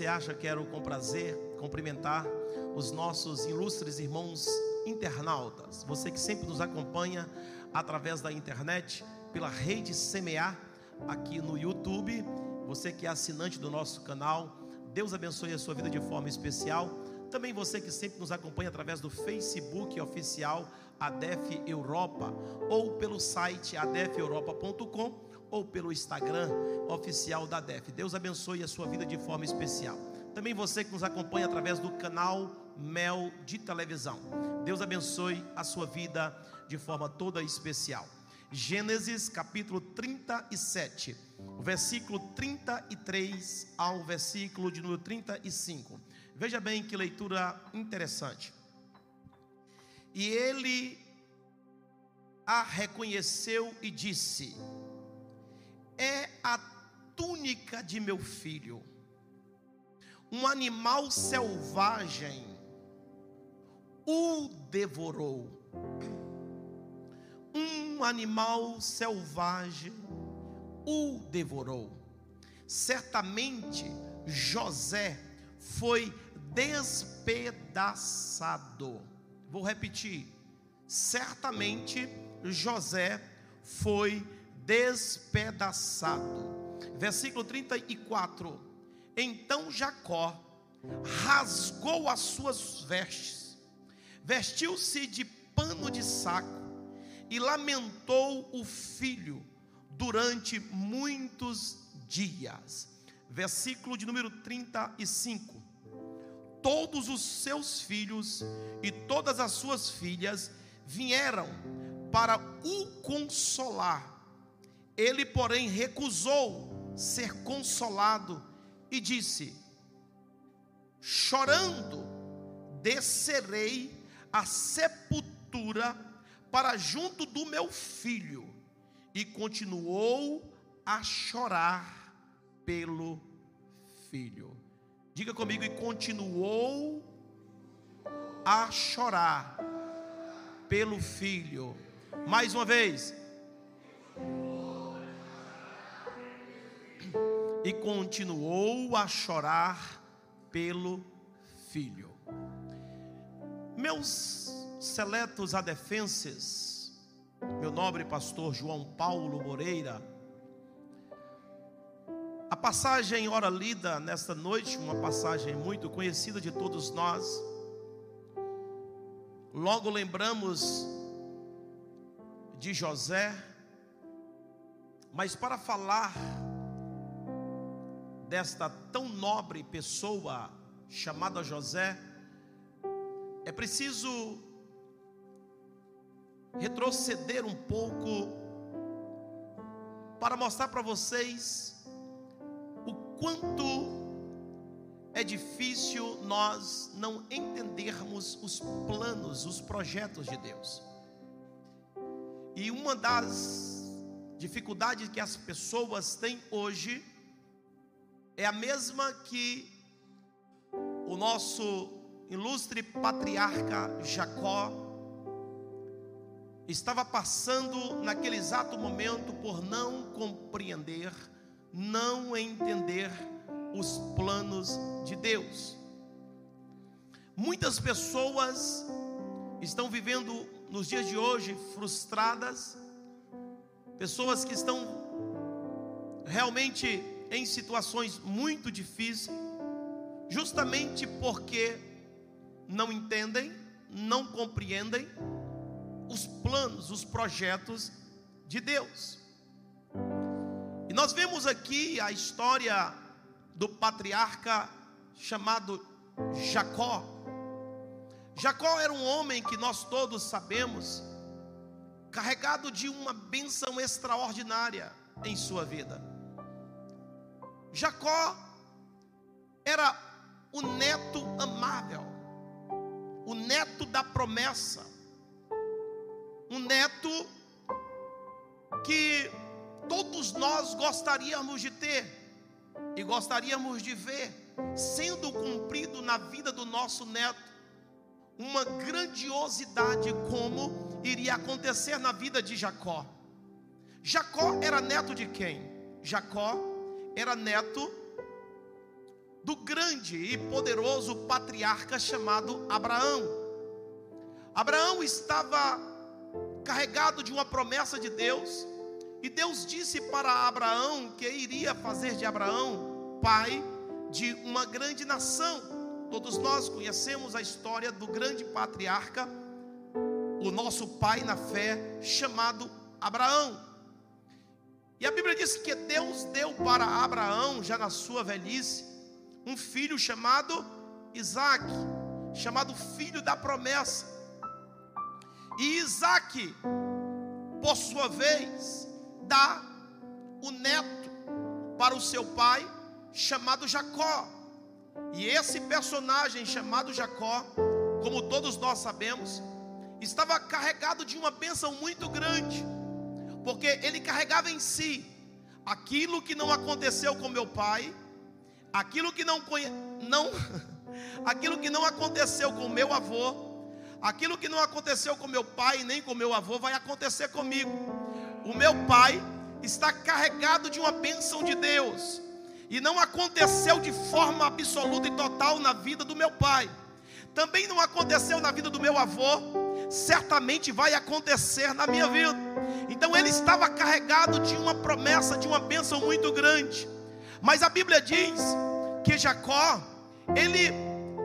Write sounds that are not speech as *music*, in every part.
você acha, quero com prazer cumprimentar os nossos ilustres irmãos internautas. Você que sempre nos acompanha através da internet, pela rede Semear, aqui no YouTube. Você que é assinante do nosso canal, Deus abençoe a sua vida de forma especial. Também você que sempre nos acompanha através do Facebook oficial ADEF Europa, ou pelo site adefeuropa.com, ou pelo Instagram oficial da ADEF. Deus abençoe a sua vida de forma especial. Também você que nos acompanha através do canal Mel de televisão. Deus abençoe a sua vida de forma toda especial. Gênesis capítulo 37, o versículo 33 ao versículo de número 35. Veja bem que leitura interessante. E ele a reconheceu e disse: É a túnica de meu filho. Um animal selvagem o devorou. Um animal selvagem o devorou. Certamente José foi despedaçado. Vou repetir. Certamente José foi despedaçado. Versículo 34. Então Jacó rasgou as suas vestes, vestiu-se de pano de saco e lamentou o filho durante muitos dias. Versículo de número 35 todos os seus filhos e todas as suas filhas vieram para o consolar. Ele, porém, recusou ser consolado e disse: Chorando, descerei à sepultura para junto do meu filho. E continuou a chorar pelo filho. Diga comigo, e continuou a chorar pelo filho. Mais uma vez. E continuou a chorar pelo filho. Meus seletos adefenses, meu nobre pastor João Paulo Moreira, a passagem ora lida nesta noite, uma passagem muito conhecida de todos nós. Logo lembramos de José, mas para falar desta tão nobre pessoa chamada José, é preciso retroceder um pouco para mostrar para vocês quanto é difícil nós não entendermos os planos, os projetos de Deus. E uma das dificuldades que as pessoas têm hoje é a mesma que o nosso ilustre patriarca Jacó estava passando naquele exato momento por não compreender não entender os planos de Deus. Muitas pessoas estão vivendo nos dias de hoje frustradas, pessoas que estão realmente em situações muito difíceis, justamente porque não entendem, não compreendem os planos, os projetos de Deus. E nós vemos aqui a história do patriarca chamado Jacó. Jacó era um homem que nós todos sabemos, carregado de uma bênção extraordinária em sua vida. Jacó era o neto amável, o neto da promessa, um neto que todos nós gostaríamos de ter e gostaríamos de ver sendo cumprido na vida do nosso neto uma grandiosidade como iria acontecer na vida de Jacó. Jacó era neto de quem? Jacó era neto do grande e poderoso patriarca chamado Abraão. Abraão estava carregado de uma promessa de Deus, e Deus disse para Abraão que iria fazer de Abraão pai de uma grande nação. Todos nós conhecemos a história do grande patriarca, o nosso pai na fé, chamado Abraão. E a Bíblia diz que Deus deu para Abraão, já na sua velhice, um filho chamado Isaac, chamado filho da promessa. E Isaac, por sua vez, dá o neto para o seu pai, chamado Jacó. E esse personagem chamado Jacó, como todos nós sabemos, estava carregado de uma bênção muito grande porque ele carregava em si aquilo que não aconteceu com meu pai, aquilo que não, não *laughs* aquilo que não aconteceu com meu avô, aquilo que não aconteceu com meu pai nem com meu avô vai acontecer comigo. O meu pai está carregado de uma bênção de Deus. E não aconteceu de forma absoluta e total na vida do meu pai. Também não aconteceu na vida do meu avô, certamente vai acontecer na minha vida. Então ele estava carregado de uma promessa, de uma bênção muito grande. Mas a Bíblia diz que Jacó, ele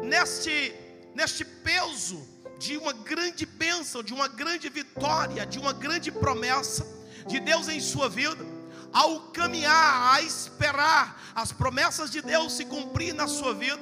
neste neste peso de uma grande bênção, de uma grande vitória, de uma grande promessa de Deus em sua vida, ao caminhar, a esperar as promessas de Deus se cumprir na sua vida,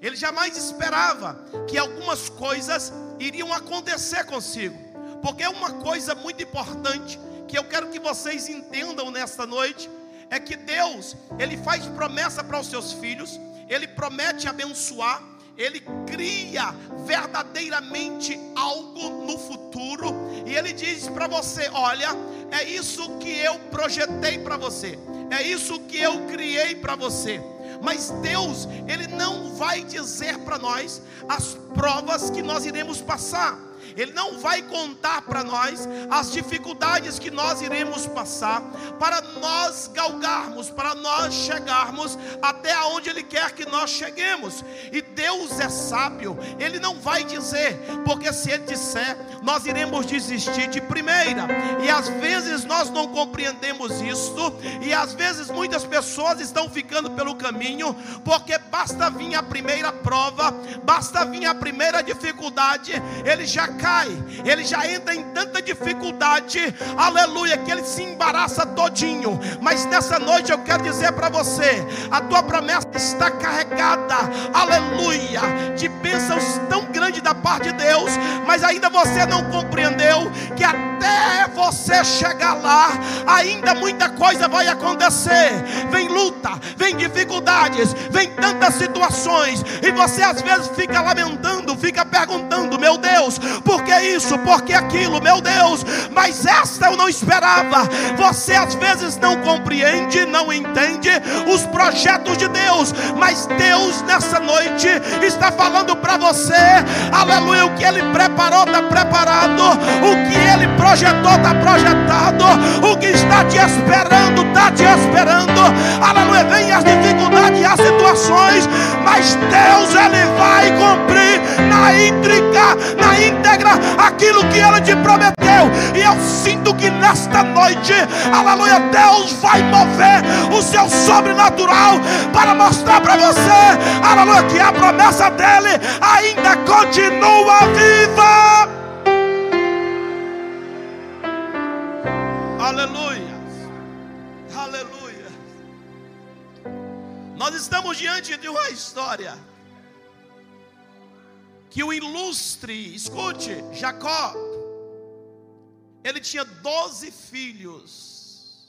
ele jamais esperava que algumas coisas iriam acontecer consigo. Porque é uma coisa muito importante que eu quero que vocês entendam nesta noite é que Deus, ele faz promessa para os seus filhos, ele promete abençoar, ele cria verdadeiramente algo no futuro, e ele diz para você: olha, é isso que eu projetei para você, é isso que eu criei para você. Mas Deus, Ele não vai dizer para nós as provas que nós iremos passar. Ele não vai contar para nós as dificuldades que nós iremos passar, para nós galgarmos, para nós chegarmos até onde Ele quer que nós cheguemos. E Deus é sábio, Ele não vai dizer, porque se Ele disser, nós iremos desistir de primeira. E às vezes nós não compreendemos isso, e às vezes muitas pessoas estão ficando pelo caminho, porque basta vir a primeira prova, basta vir a primeira dificuldade, ele já cai, ele já entra em tanta dificuldade, aleluia, que ele se embaraça todinho. Mas nessa noite eu quero dizer para você: a tua promessa está carregada, aleluia, de bênçãos tão grandes da parte de Deus, mas ainda você não compreendeu que até você chegar lá, ainda muita coisa vai acontecer. Vem luta, vem dificuldades, vem tantas situações, e você às vezes fica lamentando, fica perguntando: meu Deus, por que isso, por que aquilo, meu Deus, mas esta eu não esperava. Você às vezes não compreende, não entende os projetos de Deus, mas Deus nessa noite está falando para você, aleluia, o que Ele preparou está preparado, o que Ele projetou está projetado, o que está te esperando está te esperando, aleluia, vem as dificuldades e as situações, mas Deus Ele vai cumprir na íntegra, na íntegra aquilo que ela te prometeu. E eu sinto que nesta noite, aleluia, Deus vai mover o seu sobrenatural para mostrar para você, aleluia, que a promessa dele ainda continua viva. Aleluia. Aleluia. Nós estamos diante de uma história que o ilustre, escute, Jacó, ele tinha doze filhos.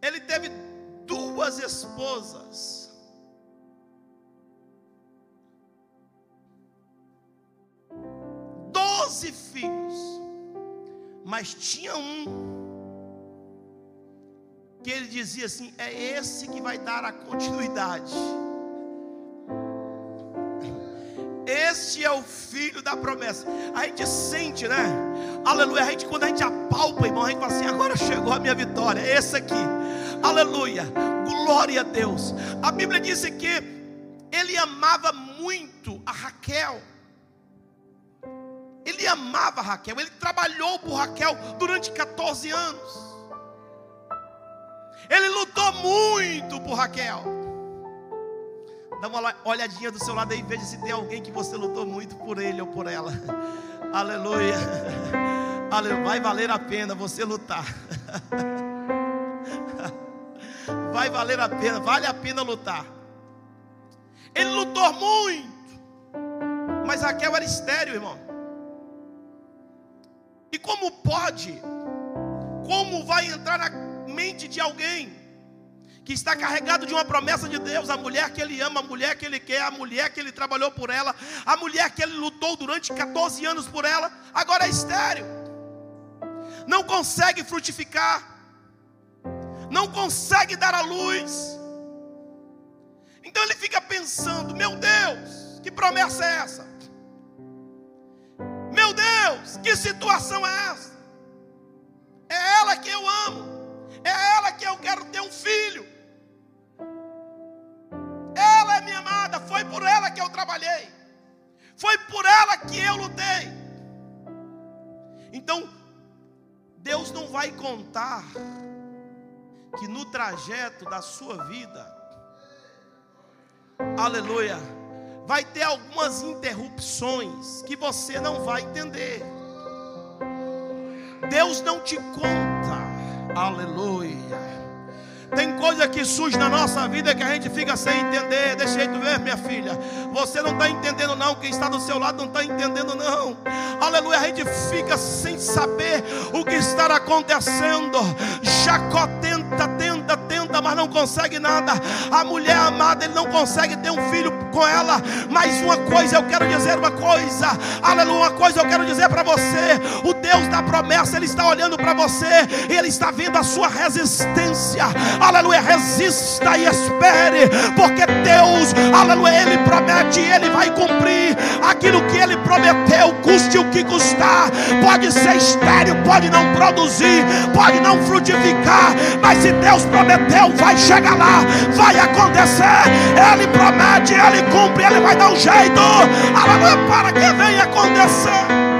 Ele teve duas esposas. Doze filhos. Mas tinha um que ele dizia assim: é esse que vai dar a continuidade. Este é o filho da promessa. A gente sente, né? Aleluia. A gente, quando a gente apalpa, irmão, a gente fala assim: agora chegou a minha vitória. Esse aqui. Aleluia. Glória a Deus. A Bíblia diz que ele amava muito a Raquel. Ele amava Raquel, ele trabalhou por Raquel durante 14 anos. Ele lutou muito por Raquel. Dá uma olhadinha do seu lado aí e veja se tem alguém que você lutou muito por ele ou por ela. *laughs* Aleluia. *laughs* Aleluia. Vai valer a pena você lutar. *laughs* Vai valer a pena, vale a pena lutar. Ele lutou muito. Mas Raquel era estéreo, irmão. E como pode? Como vai entrar na mente de alguém que está carregado de uma promessa de Deus, a mulher que ele ama, a mulher que ele quer, a mulher que ele trabalhou por ela, a mulher que ele lutou durante 14 anos por ela, agora é estéreo. Não consegue frutificar. Não consegue dar a luz. Então ele fica pensando: meu Deus, que promessa é essa? Deus, que situação é essa? É ela que eu amo, é ela que eu quero ter um filho. Ela é minha amada, foi por ela que eu trabalhei, foi por ela que eu lutei. Então, Deus não vai contar que no trajeto da sua vida, aleluia, vai ter algumas interrupções que você não vai entender. Deus não te conta, aleluia. Tem coisa que surge na nossa vida que a gente fica sem entender. Deixa eu ver, minha filha. Você não está entendendo, não. Quem está do seu lado não está entendendo, não. Aleluia. A gente fica sem saber o que está acontecendo. Jacó tenta, tenta, tenta, mas não consegue nada. A mulher amada, ele não consegue ter um filho com ela. Mas uma coisa eu quero dizer, uma coisa. Aleluia. Uma coisa eu quero dizer para você. O Deus da promessa, ele está olhando para você. Ele está vendo a sua resistência aleluia, resista e espere, porque Deus, aleluia, Ele promete Ele vai cumprir aquilo que Ele prometeu, custe o que custar. Pode ser estéreo, pode não produzir, pode não frutificar, mas se Deus prometeu, vai chegar lá, vai acontecer. Ele promete, Ele cumpre, Ele vai dar um jeito, aleluia, para que venha acontecer.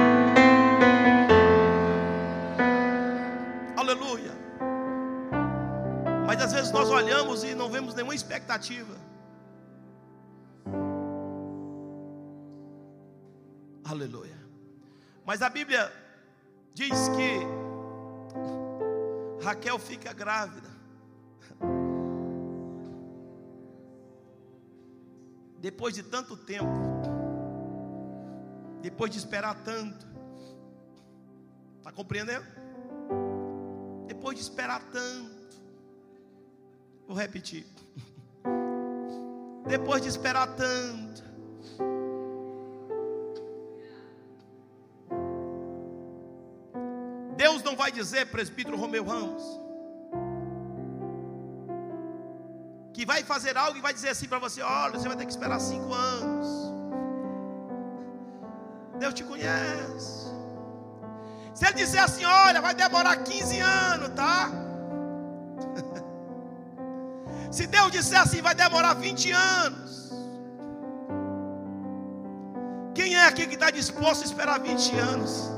Mas às vezes nós olhamos e não vemos nenhuma expectativa. Aleluia. Mas a Bíblia diz que Raquel fica grávida. Depois de tanto tempo, depois de esperar tanto, está compreendendo? Depois de esperar tanto, Vou repetir. Depois de esperar tanto, Deus não vai dizer, presbítero Romeu Ramos, que vai fazer algo e vai dizer assim para você: olha, você vai ter que esperar cinco anos. Deus te conhece. Se ele disser assim, olha, vai demorar 15 anos, tá? *laughs* Se Deus disser assim, vai demorar 20 anos. Quem é aqui que está disposto a esperar 20 anos?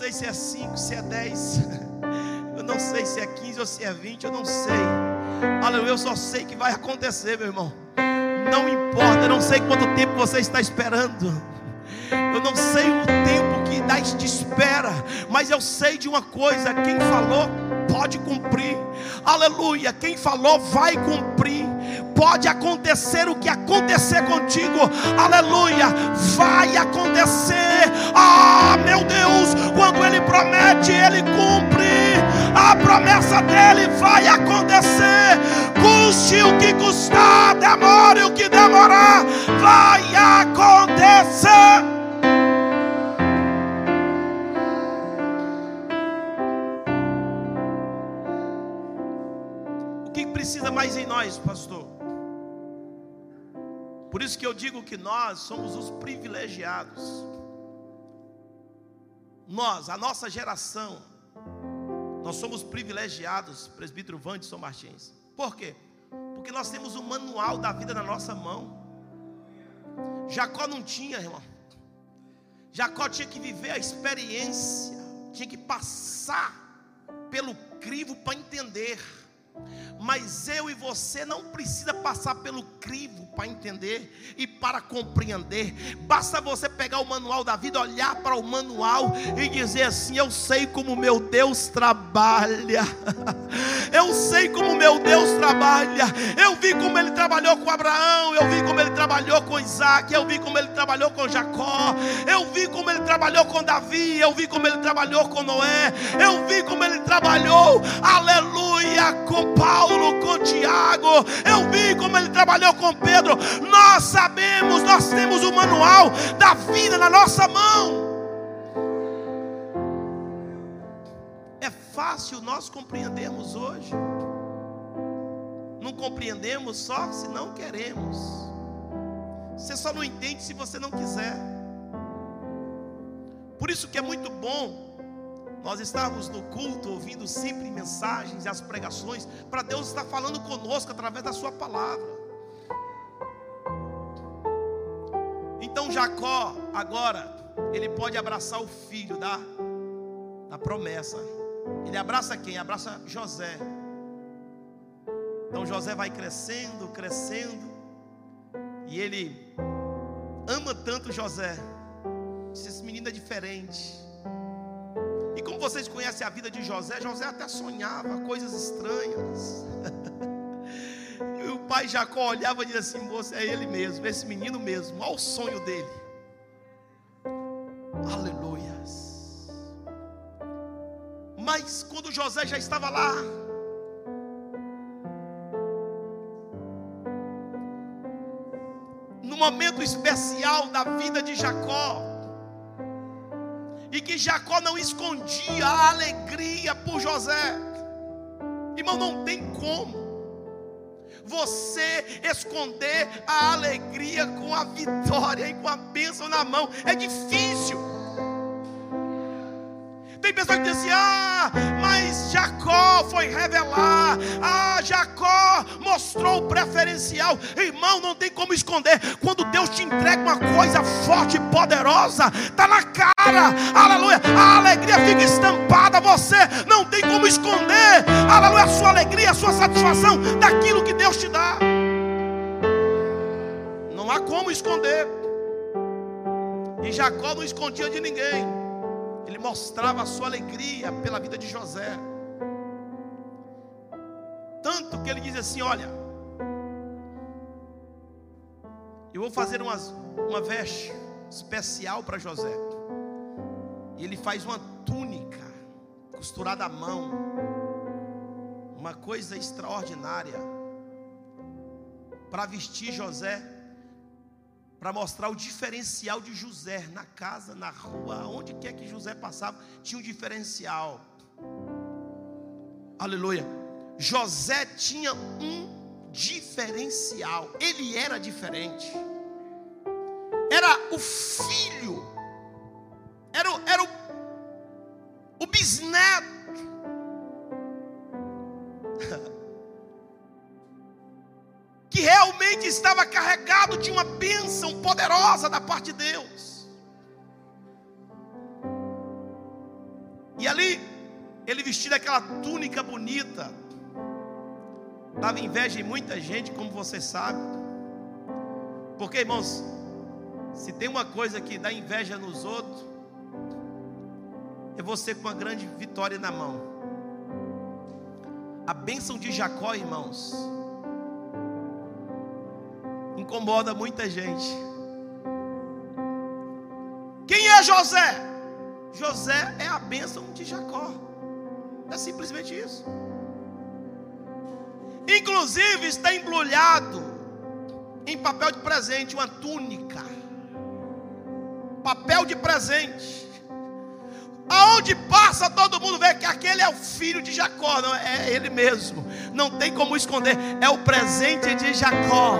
Sei se é 5, se é 10. *laughs* Eu não sei se é 15 ou se é 20. Eu não sei. Aleluia. Eu só sei que vai acontecer, meu irmão. Não importa. Eu não sei quanto tempo você está esperando. Eu não sei o tempo que dá de espera, mas eu sei de uma coisa: quem falou pode cumprir. Aleluia! Quem falou vai cumprir. Pode acontecer o que acontecer contigo. Aleluia! Vai acontecer. Ah, meu Deus, quando ele promete, ele cumpre. A promessa dele vai acontecer. Custe o que custar, demore o que demorar, vai acontecer. precisa mais em nós, pastor? Por isso que eu digo que nós somos os privilegiados. nós, a nossa geração, nós somos privilegiados, presbítero Vanderson Martins. Por quê? Porque nós temos o manual da vida na nossa mão. Jacó não tinha, irmão. Jacó tinha que viver a experiência, tinha que passar pelo crivo para entender. Mas eu e você não precisa passar pelo crivo para entender e para compreender. Basta você pegar o manual da vida, olhar para o manual e dizer assim: Eu sei como meu Deus trabalha. *laughs* Eu sei como meu Deus trabalha. Eu vi como ele trabalhou com Abraão, eu vi como ele trabalhou com Isaac, eu vi como ele trabalhou com Jacó, eu vi como ele trabalhou com Davi, eu vi como ele trabalhou com Noé, eu vi como ele trabalhou, aleluia, com Paulo com Tiago, eu vi como ele trabalhou com Pedro. Nós sabemos, nós temos o manual da vida na nossa mão. Fácil nós compreendermos hoje. Não compreendemos só se não queremos. Você só não entende se você não quiser. Por isso que é muito bom nós estávamos no culto ouvindo sempre mensagens e as pregações para Deus estar falando conosco através da sua palavra. Então Jacó agora ele pode abraçar o filho da da promessa. Ele abraça quem? Abraça José. Então José vai crescendo, crescendo, e ele ama tanto José. Esse menino é diferente. E como vocês conhecem a vida de José, José até sonhava coisas estranhas. *laughs* e o pai Jacó olhava e dizia assim: Moço, é ele mesmo, esse menino mesmo, olha o sonho dele. Aleluias. Mas quando José já estava lá, no momento especial da vida de Jacó, e que Jacó não escondia a alegria por José. Irmão, não tem como você esconder a alegria com a vitória e com a bênção na mão. É difícil. Tem pessoas que dizem assim: ah, mas Jacó foi revelar, ah, Jacó mostrou o preferencial. Irmão, não tem como esconder. Quando Deus te entrega uma coisa forte e poderosa, está na cara, aleluia. A alegria fica estampada, você não tem como esconder, aleluia, a sua alegria, a sua satisfação daquilo que Deus te dá. Não há como esconder. E Jacó não escondia de ninguém ele mostrava a sua alegria pela vida de José. Tanto que ele diz assim: Olha, eu vou fazer uma, uma veste especial para José. E ele faz uma túnica costurada à mão, uma coisa extraordinária, para vestir José para mostrar o diferencial de José na casa, na rua, onde quer que José passava, tinha um diferencial. Aleluia. José tinha um diferencial. Ele era diferente. Era o filho. Era, o, era o, o bisneto que realmente estava carregado de uma bênção poderosa da parte de Deus. E ali, ele vestido aquela túnica bonita, dava inveja em muita gente, como você sabe. Porque, irmãos, se tem uma coisa que dá inveja nos outros, é você com uma grande vitória na mão. A bênção de Jacó, irmãos, incomoda muita gente. Quem é José? José é a bênção de Jacó. É simplesmente isso. Inclusive está embrulhado em papel de presente, uma túnica. Papel de presente. Aonde passa, todo mundo vê que aquele é o filho de Jacó, não é ele mesmo. Não tem como esconder, é o presente de Jacó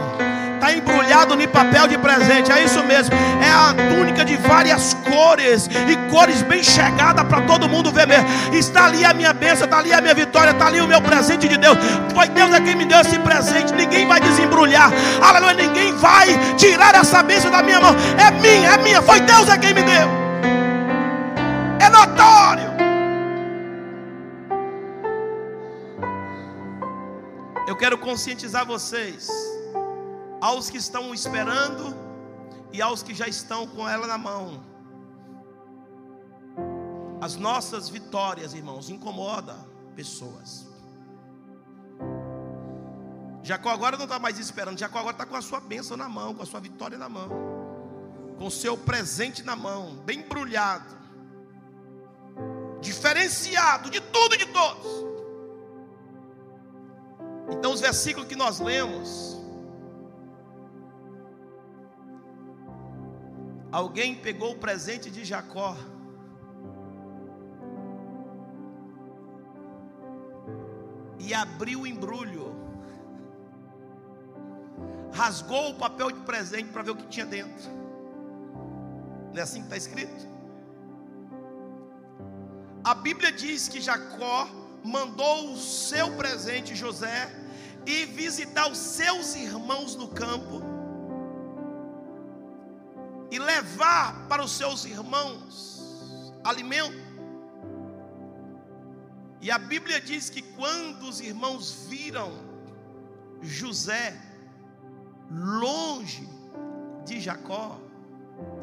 está embrulhado no papel de presente. É isso mesmo. É a túnica de várias cores e cores bem chegada para todo mundo ver mesmo. Está ali a minha bênção, está ali a minha vitória, está ali o meu presente de Deus. Foi Deus é quem me deu esse presente. Ninguém vai desembrulhar. Aleluia. Ninguém vai tirar essa bênção da minha mão. É minha, é minha. Foi Deus é quem me deu. É notório. Eu quero conscientizar vocês, aos que estão esperando e aos que já estão com ela na mão. As nossas vitórias, irmãos, incomoda pessoas. Jacó agora não está mais esperando, Jacó agora está com a sua bênção na mão, com a sua vitória na mão, com o seu presente na mão, bem embrulhado, diferenciado de tudo e de todos. Então, os versículos que nós lemos, alguém pegou o presente de Jacó, e abriu o embrulho, rasgou o papel de presente para ver o que tinha dentro. Não é assim que está escrito? A Bíblia diz que Jacó mandou o seu presente, José, e visitar os seus irmãos no campo e levar para os seus irmãos alimento. E a Bíblia diz que quando os irmãos viram José longe de Jacó,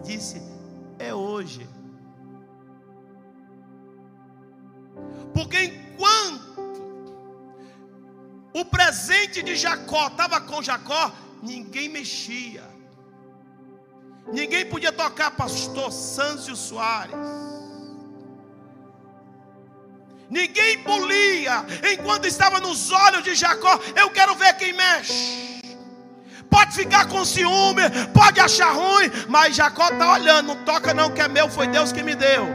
disse: É hoje. Porque enquanto o presente de Jacó estava com Jacó, ninguém mexia. Ninguém podia tocar pastor Sâncio Soares. Ninguém polia enquanto estava nos olhos de Jacó. Eu quero ver quem mexe. Pode ficar com ciúme, pode achar ruim, mas Jacó está olhando, não toca não, que é meu, foi Deus que me deu.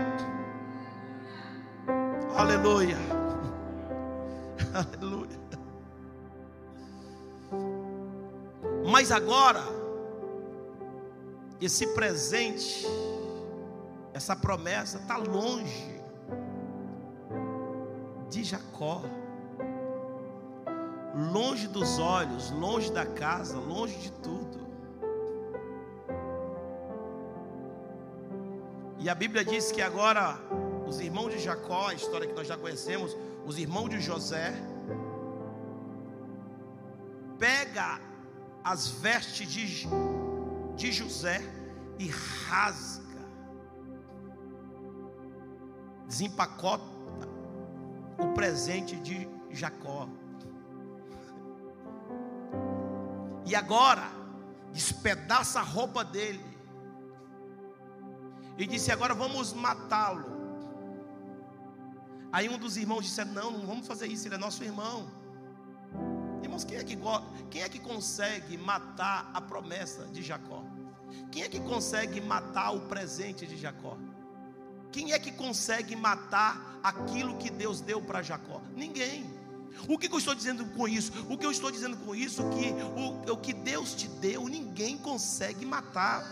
Aleluia. *laughs* Aleluia. Mas agora, esse presente, essa promessa está longe de Jacó, longe dos olhos, longe da casa, longe de tudo. E a Bíblia diz que agora os irmãos de Jacó, a história que nós já conhecemos, os irmãos de José, pega as vestes de, de José e rasga, desempacota o presente de Jacó. E agora, despedaça a roupa dele. E disse: Agora vamos matá-lo. Aí um dos irmãos disse: Não, não vamos fazer isso, ele é nosso irmão. Irmãos, quem é, que, quem é que consegue matar a promessa de Jacó? Quem é que consegue matar o presente de Jacó? Quem é que consegue matar aquilo que Deus deu para Jacó? Ninguém. O que, eu estou dizendo com isso? O que eu estou dizendo com isso é que o, o que Deus te deu, ninguém consegue matar.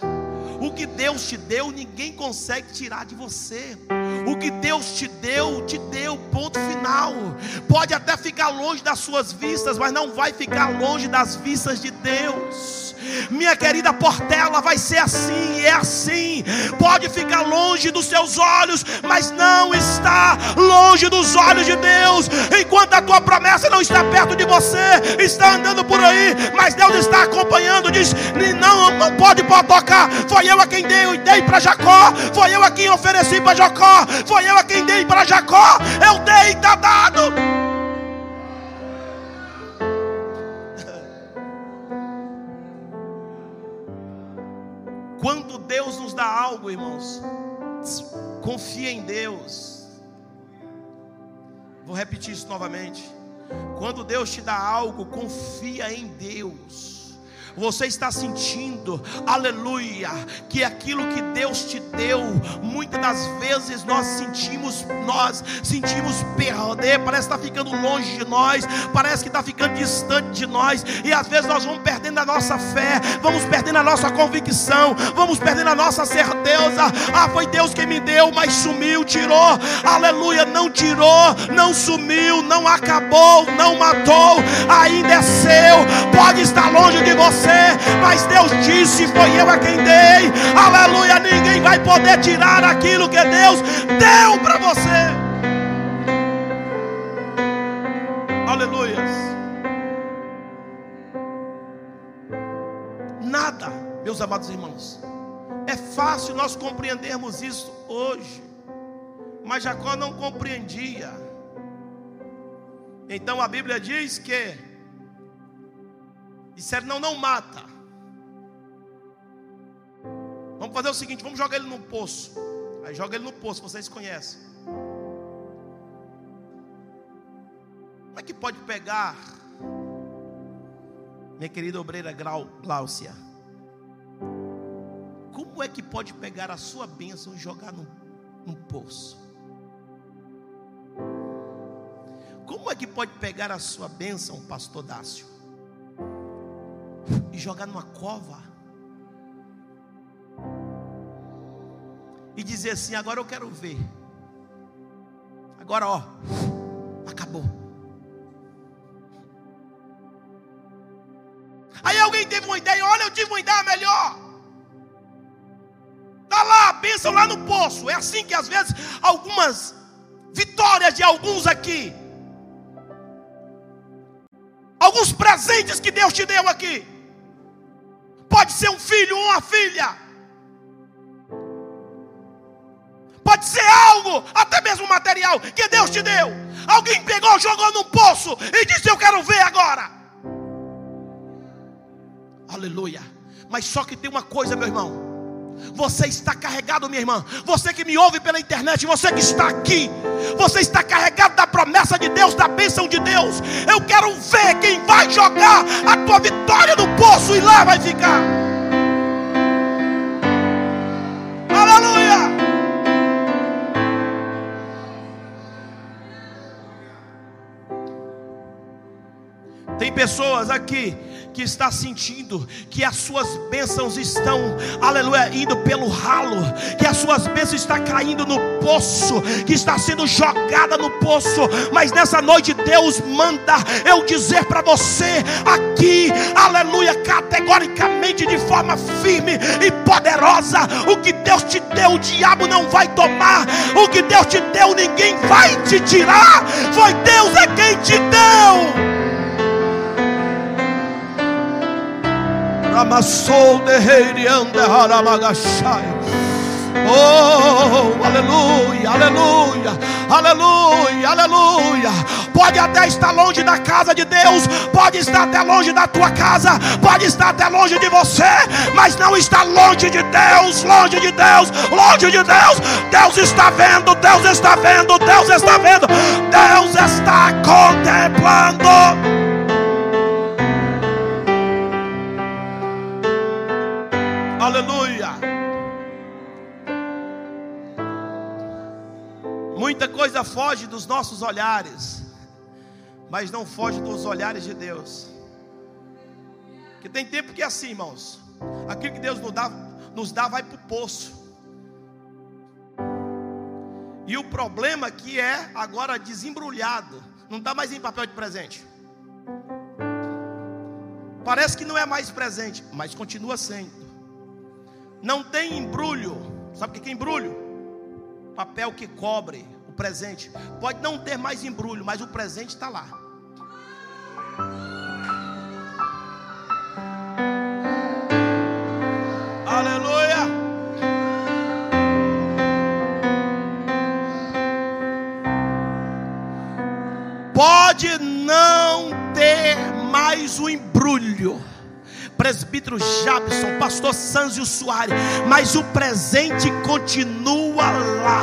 O que Deus te deu, ninguém consegue tirar de você. O que Deus te deu, te deu, ponto final. Pode até ficar longe das suas vistas, mas não vai ficar longe das vistas de Deus. Minha querida Portela, vai ser assim é assim. Pode ficar longe dos seus olhos, mas não está longe dos olhos de Deus. Enquanto a tua promessa não está perto de você, está andando por aí, mas Deus está acompanhando. Diz: não, não pode tocar. Foi eu a quem dei, dei para Jacó. Foi eu a quem ofereci para Jacó. Foi eu a quem dei para Jacó. Eu dei, está dado. Quando Deus nos dá algo, irmãos, confia em Deus. Vou repetir isso novamente. Quando Deus te dá algo, confia em Deus. Você está sentindo, aleluia, que aquilo que Deus te deu, muitas das vezes nós sentimos, nós sentimos perder, parece que está ficando longe de nós, parece que está ficando distante de nós, e às vezes nós vamos perdendo a nossa fé, vamos perdendo a nossa convicção, vamos perdendo a nossa certeza. Ah, foi Deus quem me deu, mas sumiu, tirou, aleluia, não tirou, não sumiu, não acabou, não matou, ainda é seu, pode estar longe de você, mas Deus disse: Foi eu a quem dei, aleluia. Ninguém vai poder tirar aquilo que Deus deu para você, aleluia. Nada, meus amados irmãos, é fácil nós compreendermos isso hoje, mas Jacó não compreendia. Então a Bíblia diz que disseram: não, não mata. Vamos fazer o seguinte: vamos jogar ele no poço. Aí joga ele no poço, vocês conhecem. Como é que pode pegar, minha querida obreira Gláucia? Como é que pode pegar a sua bênção e jogar no, no poço? Como é que pode pegar a sua bênção, pastor Dácio, e jogar numa cova? E dizer assim: agora eu quero ver. Agora, ó, acabou. Aí alguém teve uma ideia, olha, eu tive uma ideia melhor. Está lá a bênção lá no poço. É assim que às vezes algumas vitórias de alguns aqui alguns presentes que Deus te deu aqui. Pode ser um filho uma filha. Pode ser algo, até mesmo material, que Deus te deu. Alguém pegou, jogou no poço e disse: Eu quero ver agora. Aleluia. Mas só que tem uma coisa, meu irmão. Você está carregado, minha irmã. Você que me ouve pela internet, você que está aqui, você está carregado da promessa de Deus, da bênção de Deus. Eu quero ver quem vai jogar a tua vitória no poço e lá vai ficar. Aleluia! Tem pessoas aqui que está sentindo que as suas bênçãos estão, aleluia, indo pelo ralo, que as suas bênçãos estão caindo no poço, que está sendo jogada no poço, mas nessa noite Deus manda eu dizer para você aqui, aleluia, categoricamente, de forma firme e poderosa: o que Deus te deu, o diabo não vai tomar, o que Deus te deu, ninguém vai te tirar, foi Deus é quem te deu. Ramassou de reiriande haramagashai. Oh, aleluia, aleluia, aleluia, aleluia. Pode até estar longe da casa de Deus, pode estar até longe da tua casa, pode estar até longe de você, mas não está longe de Deus, longe de Deus, longe de Deus. Deus está vendo, Deus está vendo, Deus está vendo, Deus está contemplando. Aleluia. Muita coisa foge dos nossos olhares, mas não foge dos olhares de Deus. Que tem tempo que é assim, irmãos. Aquilo que Deus nos dá, nos dá vai para o poço. E o problema aqui é agora desembrulhado. Não está mais em papel de presente. Parece que não é mais presente, mas continua sendo. Não tem embrulho. Sabe o que é embrulho? Papel que cobre o presente. Pode não ter mais embrulho, mas o presente está lá. Aleluia. Pode não ter mais o embrulho presbítero Jabson, pastor Sanzio Soares, mas o presente continua lá.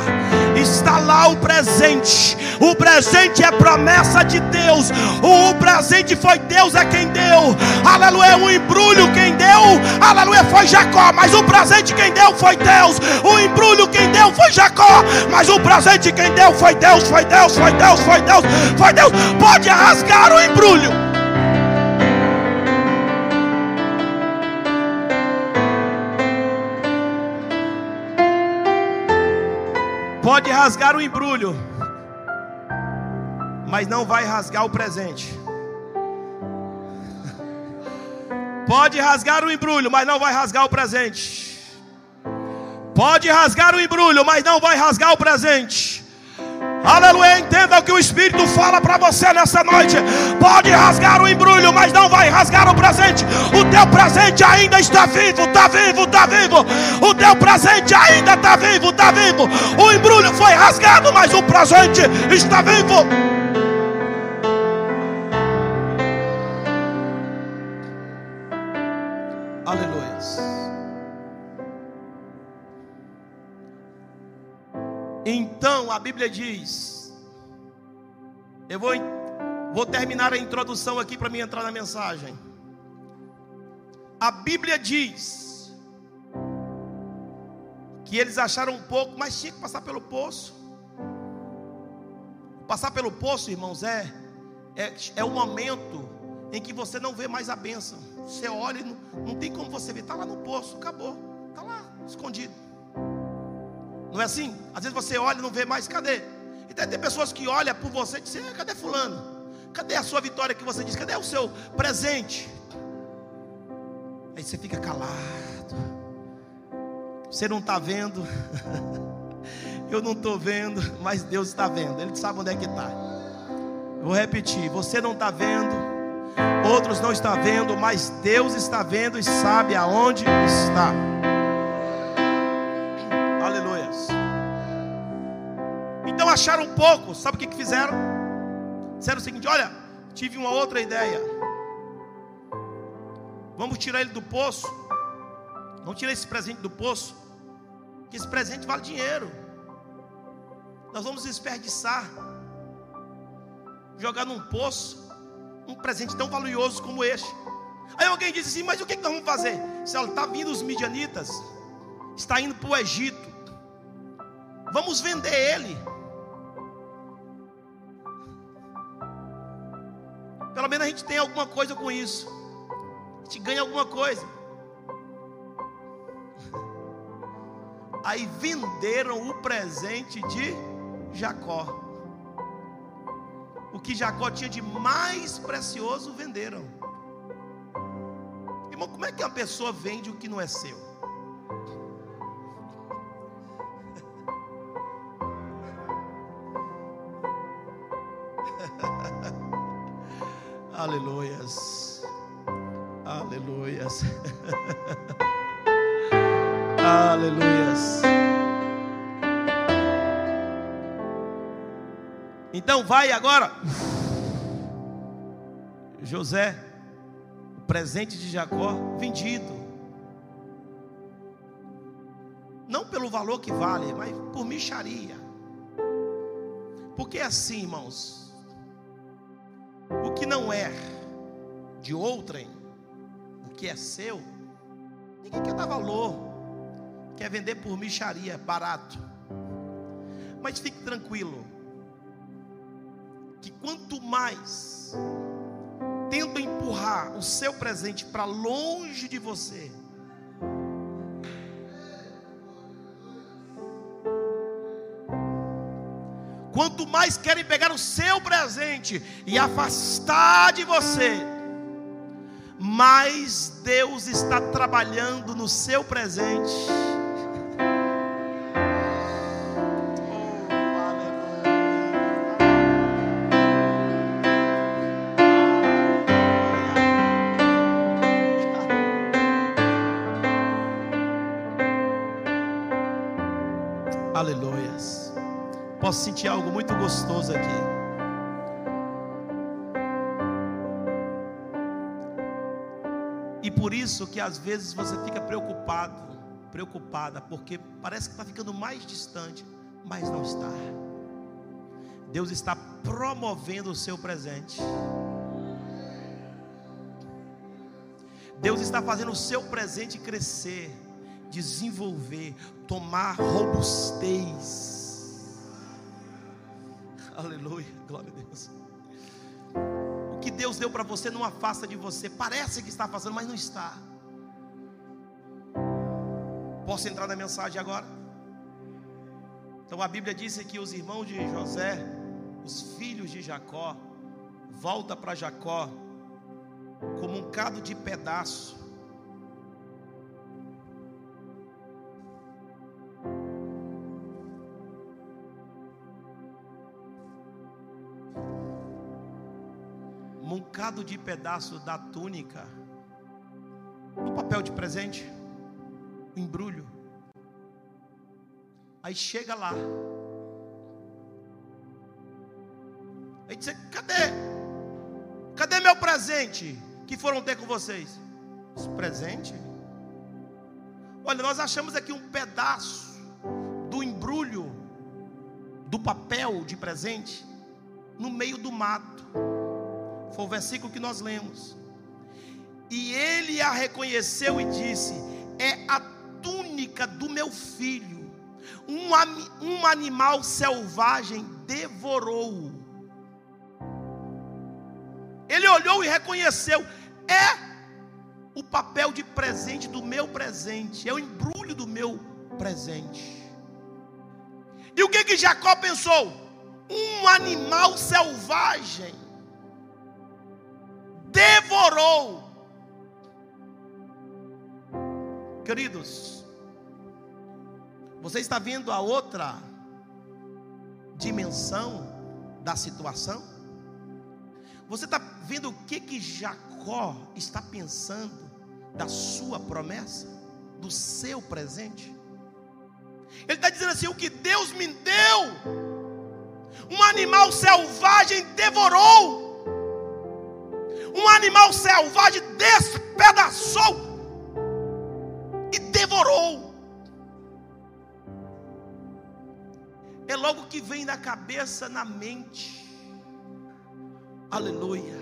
Está lá o presente. O presente é promessa de Deus. O presente foi Deus é quem deu. Aleluia, o embrulho quem deu. Aleluia, foi Jacó, mas o presente quem deu foi Deus. O embrulho quem deu foi Jacó, mas o presente quem deu foi Deus, foi Deus, foi Deus, foi Deus, foi Deus. Pode rasgar o embrulho. Pode rasgar o embrulho, mas não vai rasgar o presente. Pode rasgar o embrulho, mas não vai rasgar o presente. Pode rasgar o embrulho, mas não vai rasgar o presente. Aleluia, entenda o que o Espírito fala para você nessa noite. Pode rasgar o embrulho, mas não vai rasgar o presente. O teu presente ainda está vivo, está vivo, está vivo. O teu presente ainda está vivo, está vivo. O embrulho foi rasgado, mas o presente está vivo. Então a Bíblia diz: Eu vou, vou terminar a introdução aqui para me entrar na mensagem. A Bíblia diz que eles acharam um pouco, mas tinha que passar pelo poço. Passar pelo poço, irmãos, é, é, é o momento em que você não vê mais a bênção. Você olha e não, não tem como você ver, está lá no poço, acabou, está lá, escondido. Não é assim? Às vezes você olha e não vê mais, cadê? E tem pessoas que olham por você e dizem, cadê fulano? Cadê a sua vitória que você diz? Cadê o seu presente? Aí você fica calado. Você não está vendo. *laughs* Eu não estou vendo, mas Deus está vendo. Ele sabe onde é que está. Vou repetir: você não está vendo, outros não estão vendo, mas Deus está vendo e sabe aonde está. Acharam pouco, sabe o que, que fizeram? Disseram o seguinte: olha, tive uma outra ideia. Vamos tirar ele do poço. Vamos tirar esse presente do poço. Que esse presente vale dinheiro. Nós vamos desperdiçar. Jogar num poço um presente tão valioso como este. Aí alguém diz assim: Mas o que nós vamos fazer? Se ela está vindo os midianitas, está indo para o Egito. Vamos vender ele. Pelo menos a gente tem alguma coisa com isso. A gente ganha alguma coisa. *laughs* Aí venderam o presente de Jacó. O que Jacó tinha de mais precioso venderam. Irmão, como é que uma pessoa vende o que não é seu? Aleluias. Aleluias. *laughs* Aleluias. Então vai agora. José, o presente de Jacó vendido. Não pelo valor que vale, mas por micharia. Porque é assim, irmãos não é de outrem, o que é seu, ninguém quer dar valor, quer vender por micharia, barato. Mas fique tranquilo, que quanto mais tento empurrar o seu presente para longe de você, Quanto mais querem pegar o seu presente e afastar de você, mais Deus está trabalhando no seu presente. Sentir algo muito gostoso aqui. E por isso que às vezes você fica preocupado, preocupada, porque parece que está ficando mais distante. mas não está. Deus está promovendo o seu presente. Deus está fazendo o seu presente crescer, desenvolver, tomar robustez. Aleluia, glória a Deus. O que Deus deu para você não afasta de você. Parece que está fazendo, mas não está. Posso entrar na mensagem agora? Então a Bíblia diz que os irmãos de José, os filhos de Jacó, volta para Jacó como um cado de pedaço. De pedaço da túnica, no papel de presente, o embrulho. Aí chega lá. Aí diz: cadê? Cadê meu presente? que foram ter com vocês? Presente? Olha, nós achamos aqui um pedaço do embrulho do papel de presente no meio do mato. Foi o versículo que nós lemos. E ele a reconheceu e disse: É a túnica do meu filho. Um, um animal selvagem devorou-o. Ele olhou e reconheceu: é o papel de presente do meu presente, é o embrulho do meu presente. E o que que Jacó pensou? Um animal selvagem devorou. Queridos, você está vendo a outra dimensão da situação? Você está vendo o que que Jacó está pensando da sua promessa, do seu presente? Ele está dizendo assim: o que Deus me deu, um animal selvagem devorou, animal selvagem despedaçou e devorou. É logo que vem na cabeça, na mente. Aleluia.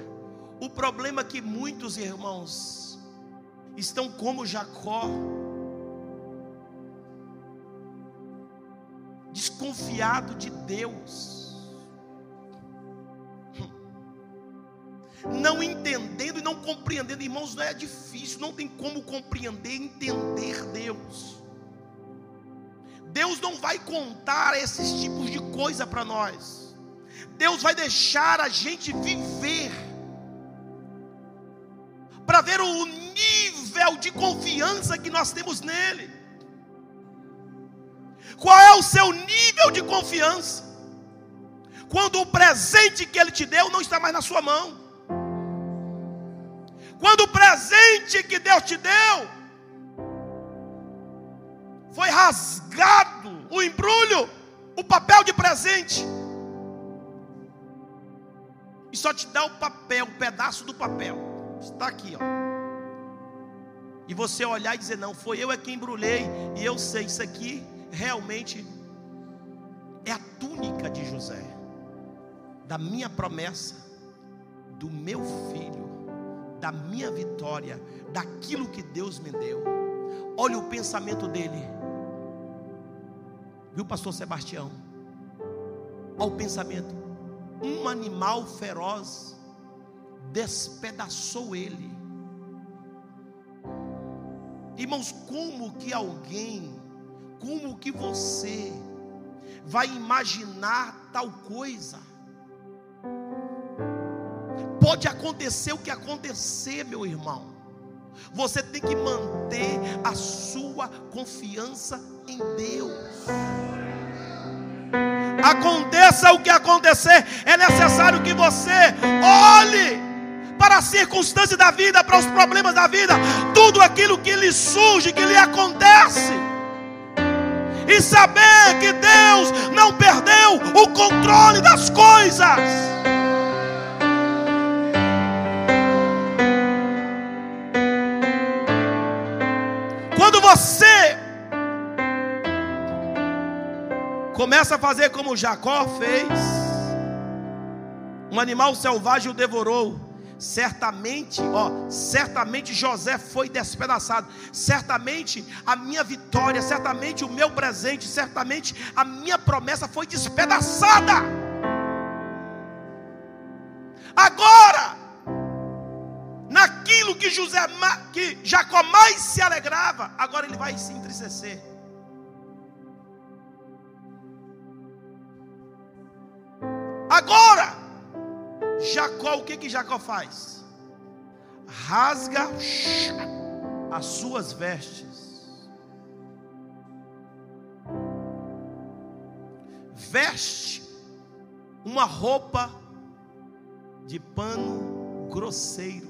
O problema é que muitos irmãos estão como Jacó, desconfiado de Deus, não entendendo e não compreendendo, irmãos, não é difícil, não tem como compreender, entender Deus. Deus não vai contar esses tipos de coisa para nós. Deus vai deixar a gente viver, para ver o nível de confiança que nós temos nele. Qual é o seu nível de confiança? Quando o presente que ele te deu não está mais na sua mão. Quando o presente que Deus te deu foi rasgado, o embrulho, o papel de presente e só te dá o papel, um pedaço do papel. Está aqui, ó. E você olhar e dizer: Não, foi eu é que embrulhei, e eu sei, isso aqui realmente é a túnica de José, da minha promessa, do meu filho, da minha vitória, daquilo que Deus me deu. Olha o pensamento dele, viu, Pastor Sebastião? Olha o pensamento um animal feroz despedaçou ele. Irmãos, como que alguém, como que você vai imaginar tal coisa? Pode acontecer o que acontecer, meu irmão. Você tem que manter a sua confiança em Deus. Aconteça o que acontecer, é necessário que você olhe para as circunstâncias da vida, para os problemas da vida, tudo aquilo que lhe surge, que lhe acontece. E saber que Deus não perdeu o controle das coisas. Você começa a fazer como Jacó fez. Um animal selvagem o devorou. Certamente, ó, certamente José foi despedaçado. Certamente a minha vitória, certamente o meu presente, certamente a minha promessa foi despedaçada. Agora, naquilo que José que Jacó mais se alegrava, agora ele vai se entristecer. Agora, Jacó, o que que Jacó faz? Rasga as suas vestes. Veste uma roupa de pano grosseiro.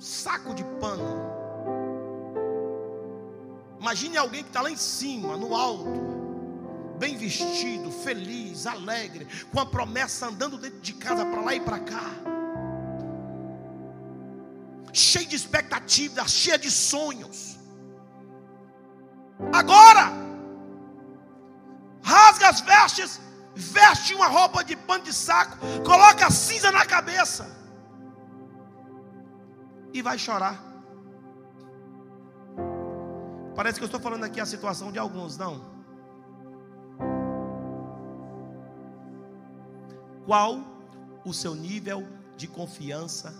Saco de pano. Imagine alguém que está lá em cima, no alto bem vestido, feliz, alegre, com a promessa andando dentro de casa para lá e para cá, cheio de expectativas, cheio de sonhos. Agora, rasga as vestes, veste uma roupa de pano de saco, coloca cinza na cabeça e vai chorar. Parece que eu estou falando aqui a situação de alguns, não. Qual o seu nível de confiança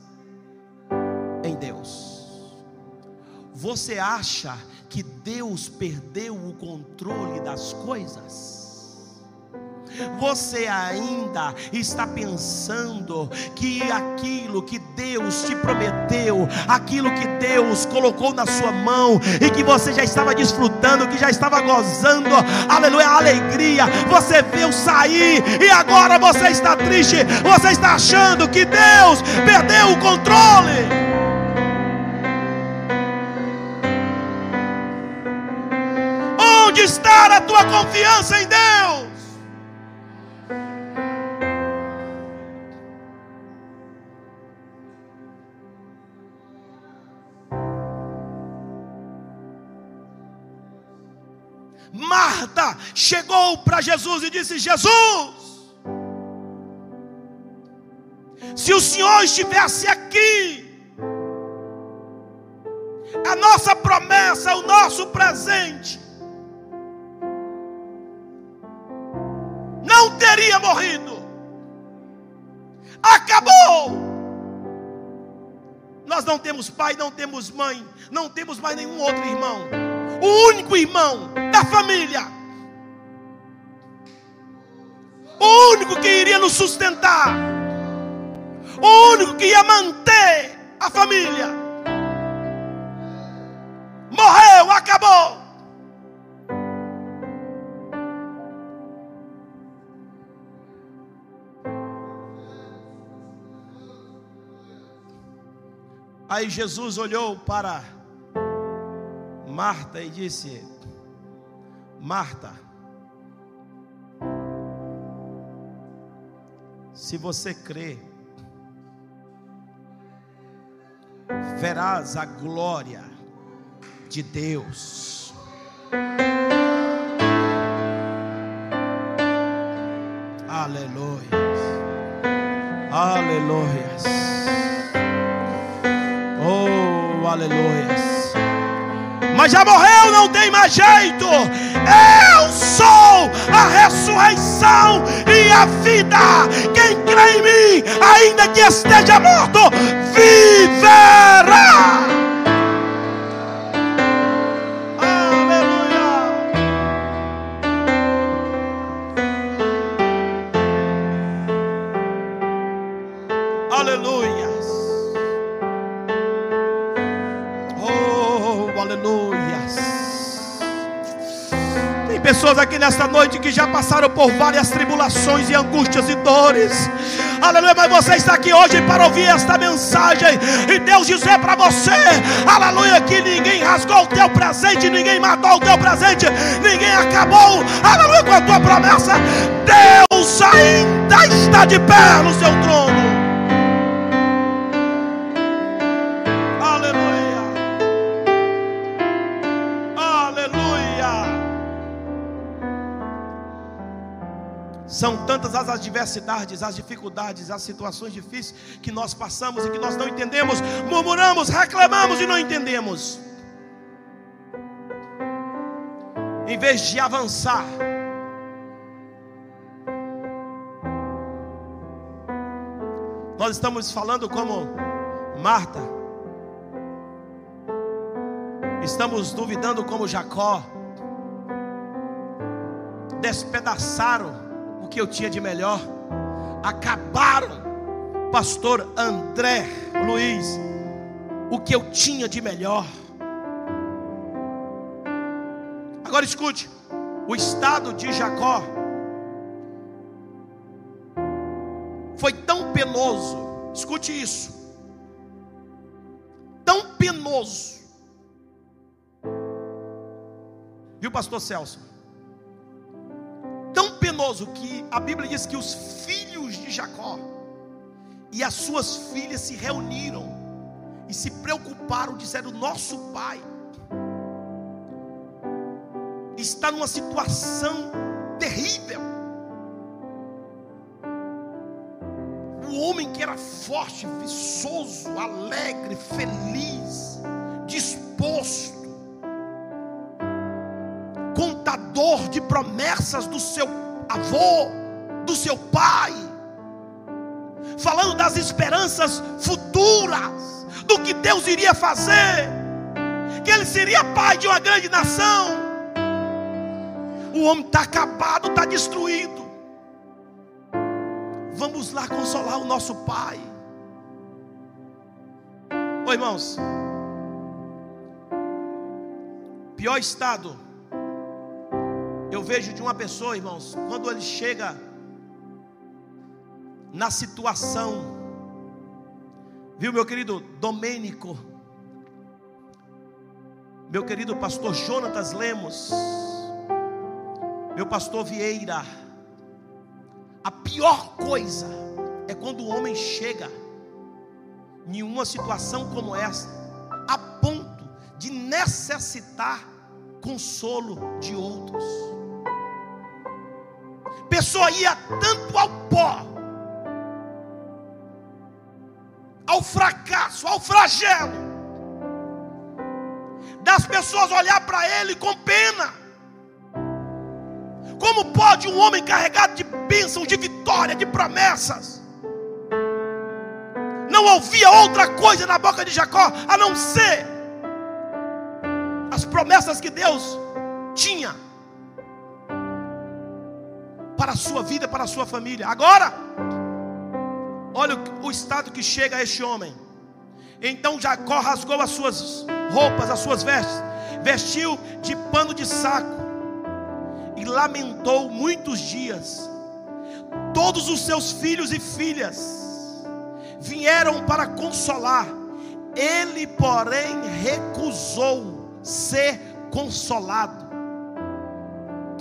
em Deus? Você acha que Deus perdeu o controle das coisas? Você ainda está pensando que aquilo que Deus te prometeu, aquilo que Deus colocou na sua mão e que você já estava desfrutando, que já estava gozando, aleluia, alegria, você viu sair e agora você está triste, você está achando que Deus perdeu o controle. Onde está a tua confiança em Deus? Chegou para Jesus e disse: Jesus, se o Senhor estivesse aqui, a nossa promessa, o nosso presente, não teria morrido, acabou. Nós não temos pai, não temos mãe, não temos mais nenhum outro irmão o único irmão da família, o único que iria nos sustentar, o único que ia manter a família, morreu, acabou. Aí Jesus olhou para Marta e disse: Marta, se você crê, verás a glória de Deus. Aleluia. Aleluia. Oh, aleluia mas já morreu, não tem mais jeito. Eu sou a ressurreição e a vida. Quem crê em mim, ainda que esteja morto, viverá. Pessoas aqui nesta noite que já passaram por várias tribulações e angústias e dores. Aleluia, mas você está aqui hoje para ouvir esta mensagem e Deus dizer para você, aleluia, que ninguém rasgou o teu presente, ninguém matou o teu presente, ninguém acabou, aleluia, com a tua promessa. Deus ainda está de pé no seu trono. São tantas as adversidades, as dificuldades, as situações difíceis que nós passamos e que nós não entendemos, murmuramos, reclamamos e não entendemos. Em vez de avançar, nós estamos falando como Marta, estamos duvidando como Jacó, despedaçaram que eu tinha de melhor, acabaram, pastor André Luiz, o que eu tinha de melhor. Agora escute, o estado de Jacó foi tão penoso, escute isso, tão penoso, viu, pastor Celso? Penoso que a Bíblia diz que os filhos de Jacó e as suas filhas se reuniram e se preocuparam, disseram: Nosso pai está numa situação terrível. O homem que era forte, viçoso, alegre, feliz, disposto, contador de promessas do seu avô, do seu pai, falando das esperanças futuras, do que Deus iria fazer, que ele seria pai de uma grande nação. O homem está acabado, está destruído. Vamos lá consolar o nosso pai. Oi, irmãos. Pior estado eu vejo de uma pessoa, irmãos, quando ele chega na situação, viu, meu querido Domênico, meu querido pastor Jonatas Lemos, meu pastor Vieira, a pior coisa é quando o homem chega em uma situação como essa, a ponto de necessitar consolo de outros pessoa ia tanto ao pó, ao fracasso, ao flagelo, das pessoas olhar para ele com pena. Como pode um homem carregado de bênção, de vitória, de promessas, não ouvia outra coisa na boca de Jacó a não ser as promessas que Deus tinha para a sua vida, para a sua família. Agora, olha o estado que chega a este homem. Então Jacó rasgou as suas roupas, as suas vestes, vestiu de pano de saco e lamentou muitos dias. Todos os seus filhos e filhas vieram para consolar. Ele, porém, recusou ser consolado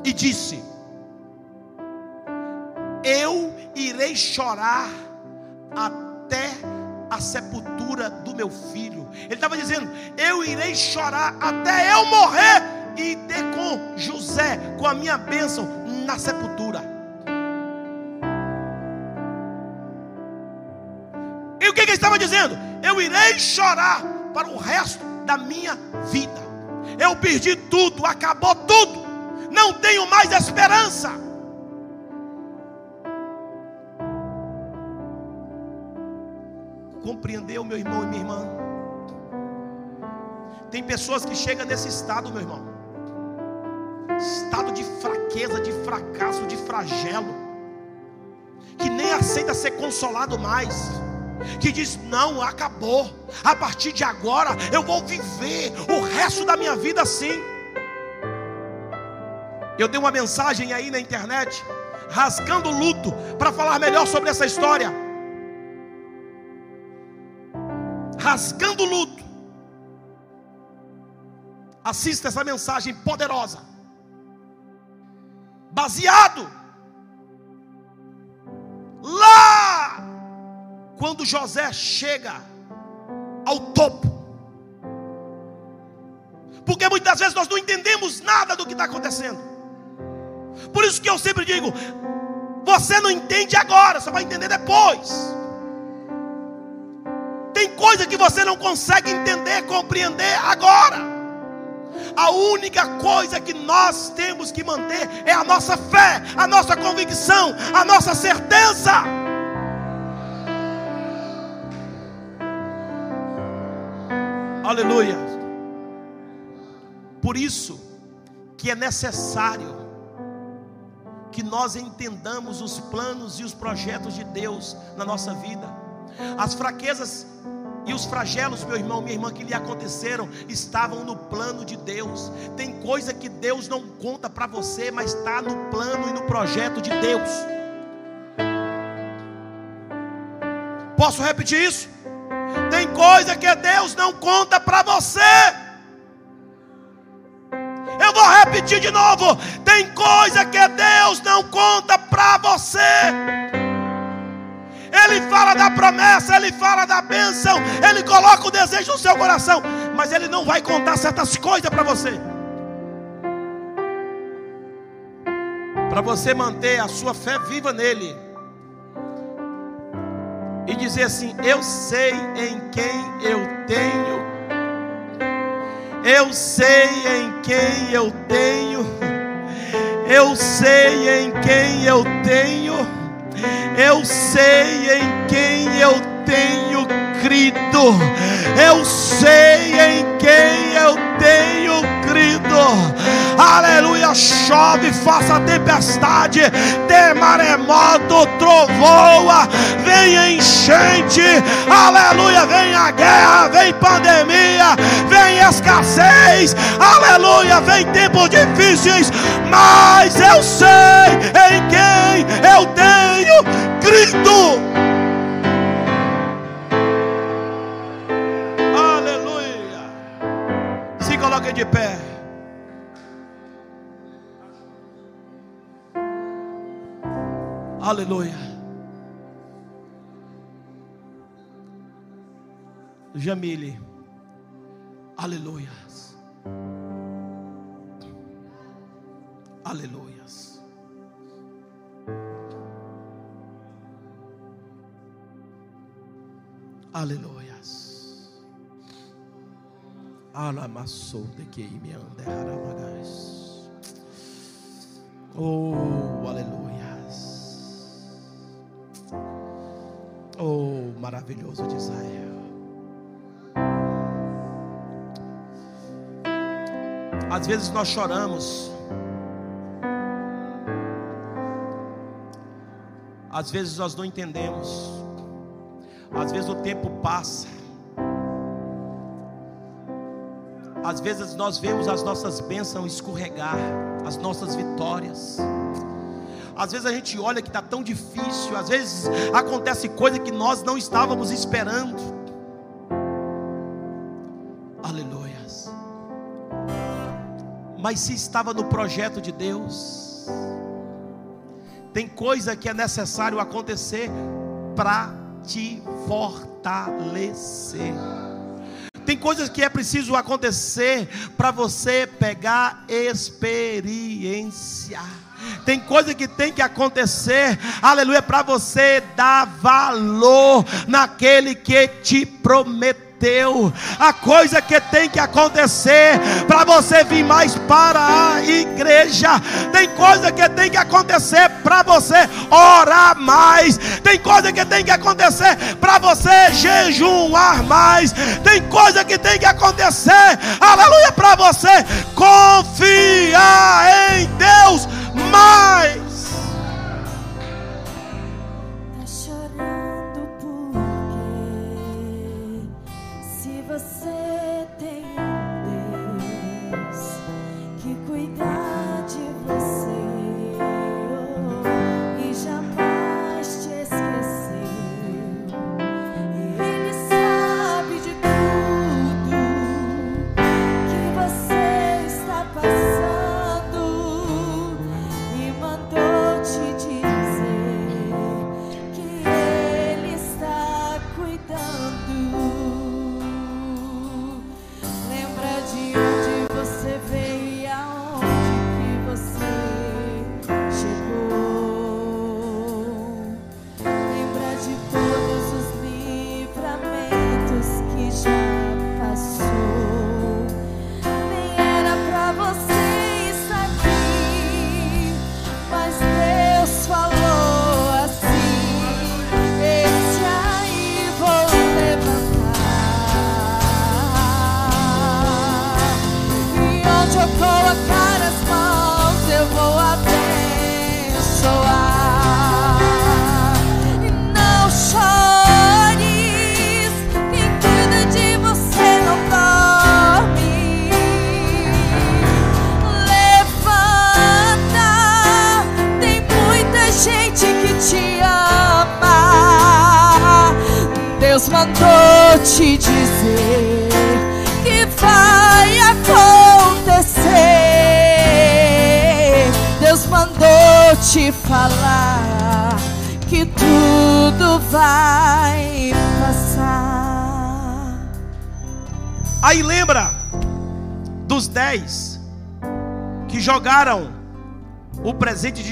e disse: eu irei chorar até a sepultura do meu filho. Ele estava dizendo: Eu irei chorar até eu morrer e ter com José, com a minha bênção, na sepultura. E o que, que ele estava dizendo? Eu irei chorar para o resto da minha vida. Eu perdi tudo, acabou tudo, não tenho mais esperança. Compreendeu, meu irmão e minha irmã? Tem pessoas que chegam nesse estado, meu irmão, estado de fraqueza, de fracasso, de flagelo, que nem aceita ser consolado mais, que diz: Não, acabou, a partir de agora eu vou viver o resto da minha vida assim. Eu dei uma mensagem aí na internet, rasgando o luto, para falar melhor sobre essa história. Rasgando o luto. Assista essa mensagem poderosa. Baseado lá quando José chega ao topo. Porque muitas vezes nós não entendemos nada do que está acontecendo. Por isso que eu sempre digo: você não entende agora, você vai entender depois. Tem coisa que você não consegue entender, compreender agora. A única coisa que nós temos que manter é a nossa fé, a nossa convicção, a nossa certeza. Aleluia. Por isso que é necessário que nós entendamos os planos e os projetos de Deus na nossa vida. As fraquezas e os flagelos, meu irmão, minha irmã, que lhe aconteceram, estavam no plano de Deus. Tem coisa que Deus não conta para você, mas está no plano e no projeto de Deus. Posso repetir isso? Tem coisa que Deus não conta para você. Eu vou repetir de novo. Tem coisa que Deus não conta para você. Ele fala da promessa, ele fala da bênção, ele coloca o desejo no seu coração, mas ele não vai contar certas coisas para você. Para você manter a sua fé viva nele. E dizer assim: Eu sei em quem eu tenho. Eu sei em quem eu tenho. Eu sei em quem eu tenho eu sei em quem eu tenho crido. Eu sei em quem eu tenho crido. Aleluia. Chove, faça tempestade, tem maremoto, trovoa, vem enchente. Aleluia. Vem a guerra, vem pandemia, vem escassez. Aleluia. Vem tempos difíceis. Mas eu sei em quem eu tenho crido. De pé. Aleluia. Jamile. Aleluia. Aleluias. Aleluia. Alamassou de que me anderramagás. Oh, aleluias. Oh, maravilhoso de Israel. Às vezes nós choramos. Às vezes nós não entendemos. Às vezes o tempo passa. Às vezes nós vemos as nossas bênçãos escorregar, as nossas vitórias. Às vezes a gente olha que está tão difícil, às vezes acontece coisa que nós não estávamos esperando. Aleluias. Mas se estava no projeto de Deus, tem coisa que é necessário acontecer para te fortalecer. Tem coisas que é preciso acontecer para você pegar experiência. Tem coisa que tem que acontecer, aleluia, para você dar valor naquele que te prometeu teu, a coisa que tem que acontecer para você vir mais para a igreja, tem coisa que tem que acontecer para você orar mais, tem coisa que tem que acontecer para você jejuar mais, tem coisa que tem que acontecer, aleluia, para você confiar em Deus mais.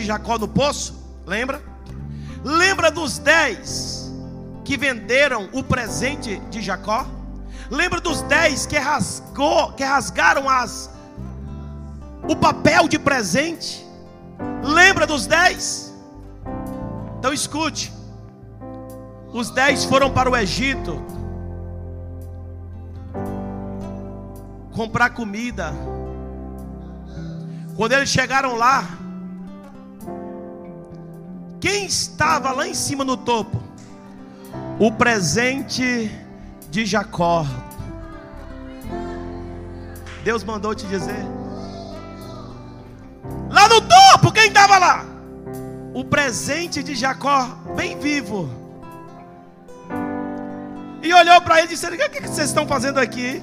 Jacó no poço? Lembra? Lembra dos dez que venderam o presente de Jacó? Lembra dos dez que rasgou, que rasgaram as o papel de presente? Lembra dos dez? Então escute. Os dez foram para o Egito comprar comida. Quando eles chegaram lá, quem estava lá em cima no topo? O presente de Jacó. Deus mandou te dizer. Lá no topo, quem estava lá? O presente de Jacó, bem vivo. E olhou para ele e disse: O que vocês estão fazendo aqui?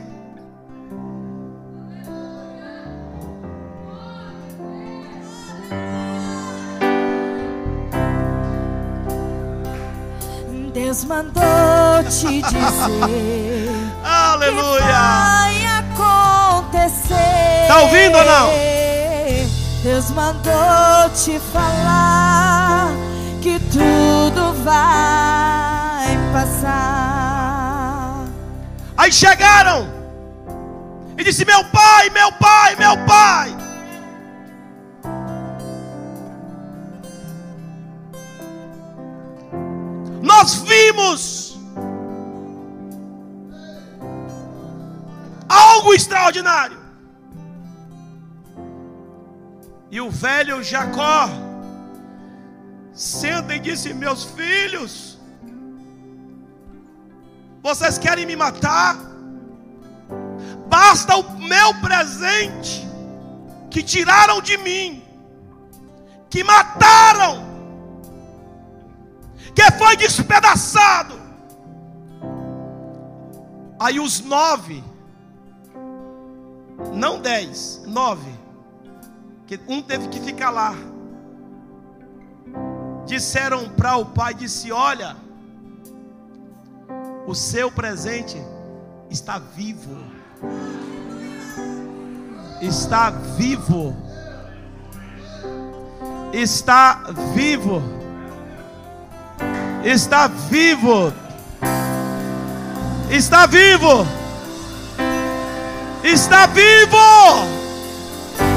Deus mandou te dizer. *laughs* Aleluia! Que vai acontecer. Tá ouvindo ou não? Deus mandou te falar que tudo vai passar. Aí chegaram e disse: Meu pai, meu pai, meu pai. Nós vimos algo extraordinário. E o velho Jacó senta e disse: Meus filhos, vocês querem me matar? Basta o meu presente que tiraram de mim, que mataram, que foi despedaçado. Aí os nove, não dez, nove, que um teve que ficar lá. Disseram para o pai, disse: Olha, o seu presente está vivo. Está vivo. Está vivo. Está vivo. Está vivo. Está vivo.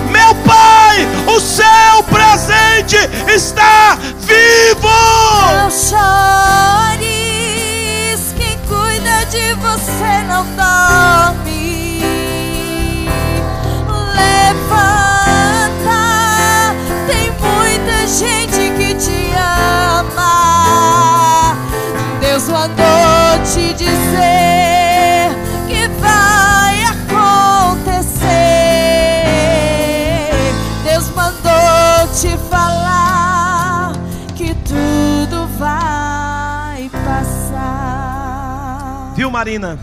Meu pai, o seu presente está vivo. Não chores, quem cuida de você não dorme. Levanta, tem muita gente dizer que vai acontecer. Deus mandou te falar que tudo vai passar. Viu, Marina?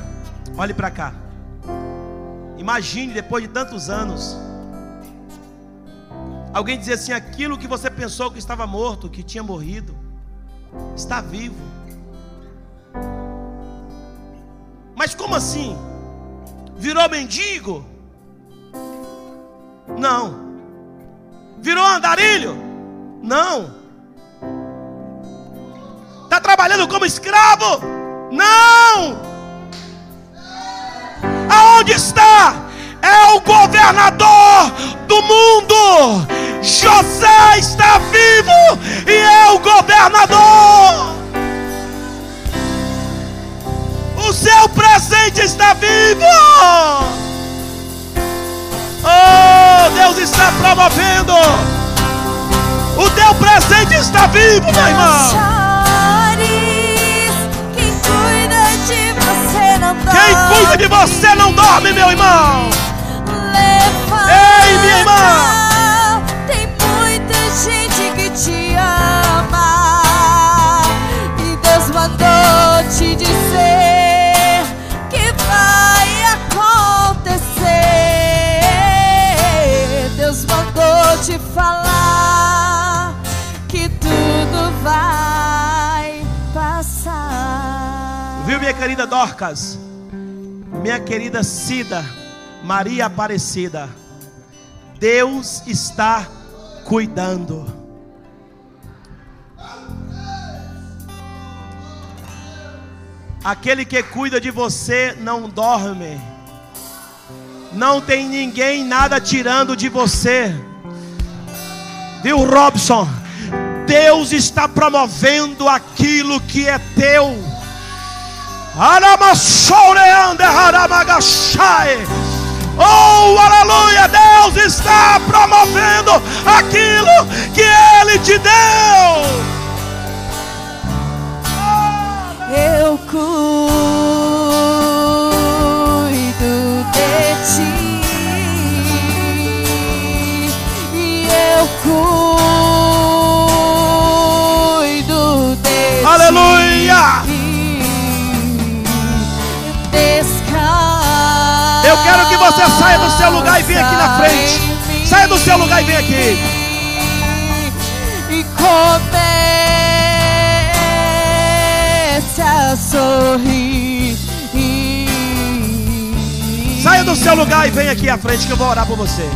Olhe para cá. Imagine depois de tantos anos. Alguém dizer assim: aquilo que você pensou que estava morto, que tinha morrido, está vivo. Mas como assim? Virou mendigo? Não. Virou andarilho? Não. Está trabalhando como escravo? Não. Aonde está? É o governador do mundo. José está vivo e é o governador. O seu presente está vivo. Oh, Deus está promovendo. O teu presente está vivo, meu irmão. Quem cuida de você não dorme. Quem cuida de você não dorme, meu irmão. Ei, minha irmã. Minha querida Dorcas? Minha querida Cida, Maria Aparecida. Deus está cuidando. Aquele que cuida de você não dorme. Não tem ninguém nada tirando de você. Viu, Robson? Deus está promovendo aquilo que é teu. Oh, aleluia! Deus está promovendo aquilo que Ele te deu. Eu cuido saia do seu lugar e venha aqui na frente. Saia do seu lugar e vem aqui. E comece a sorrir. Saia do seu lugar e vem aqui à frente que eu vou orar por você.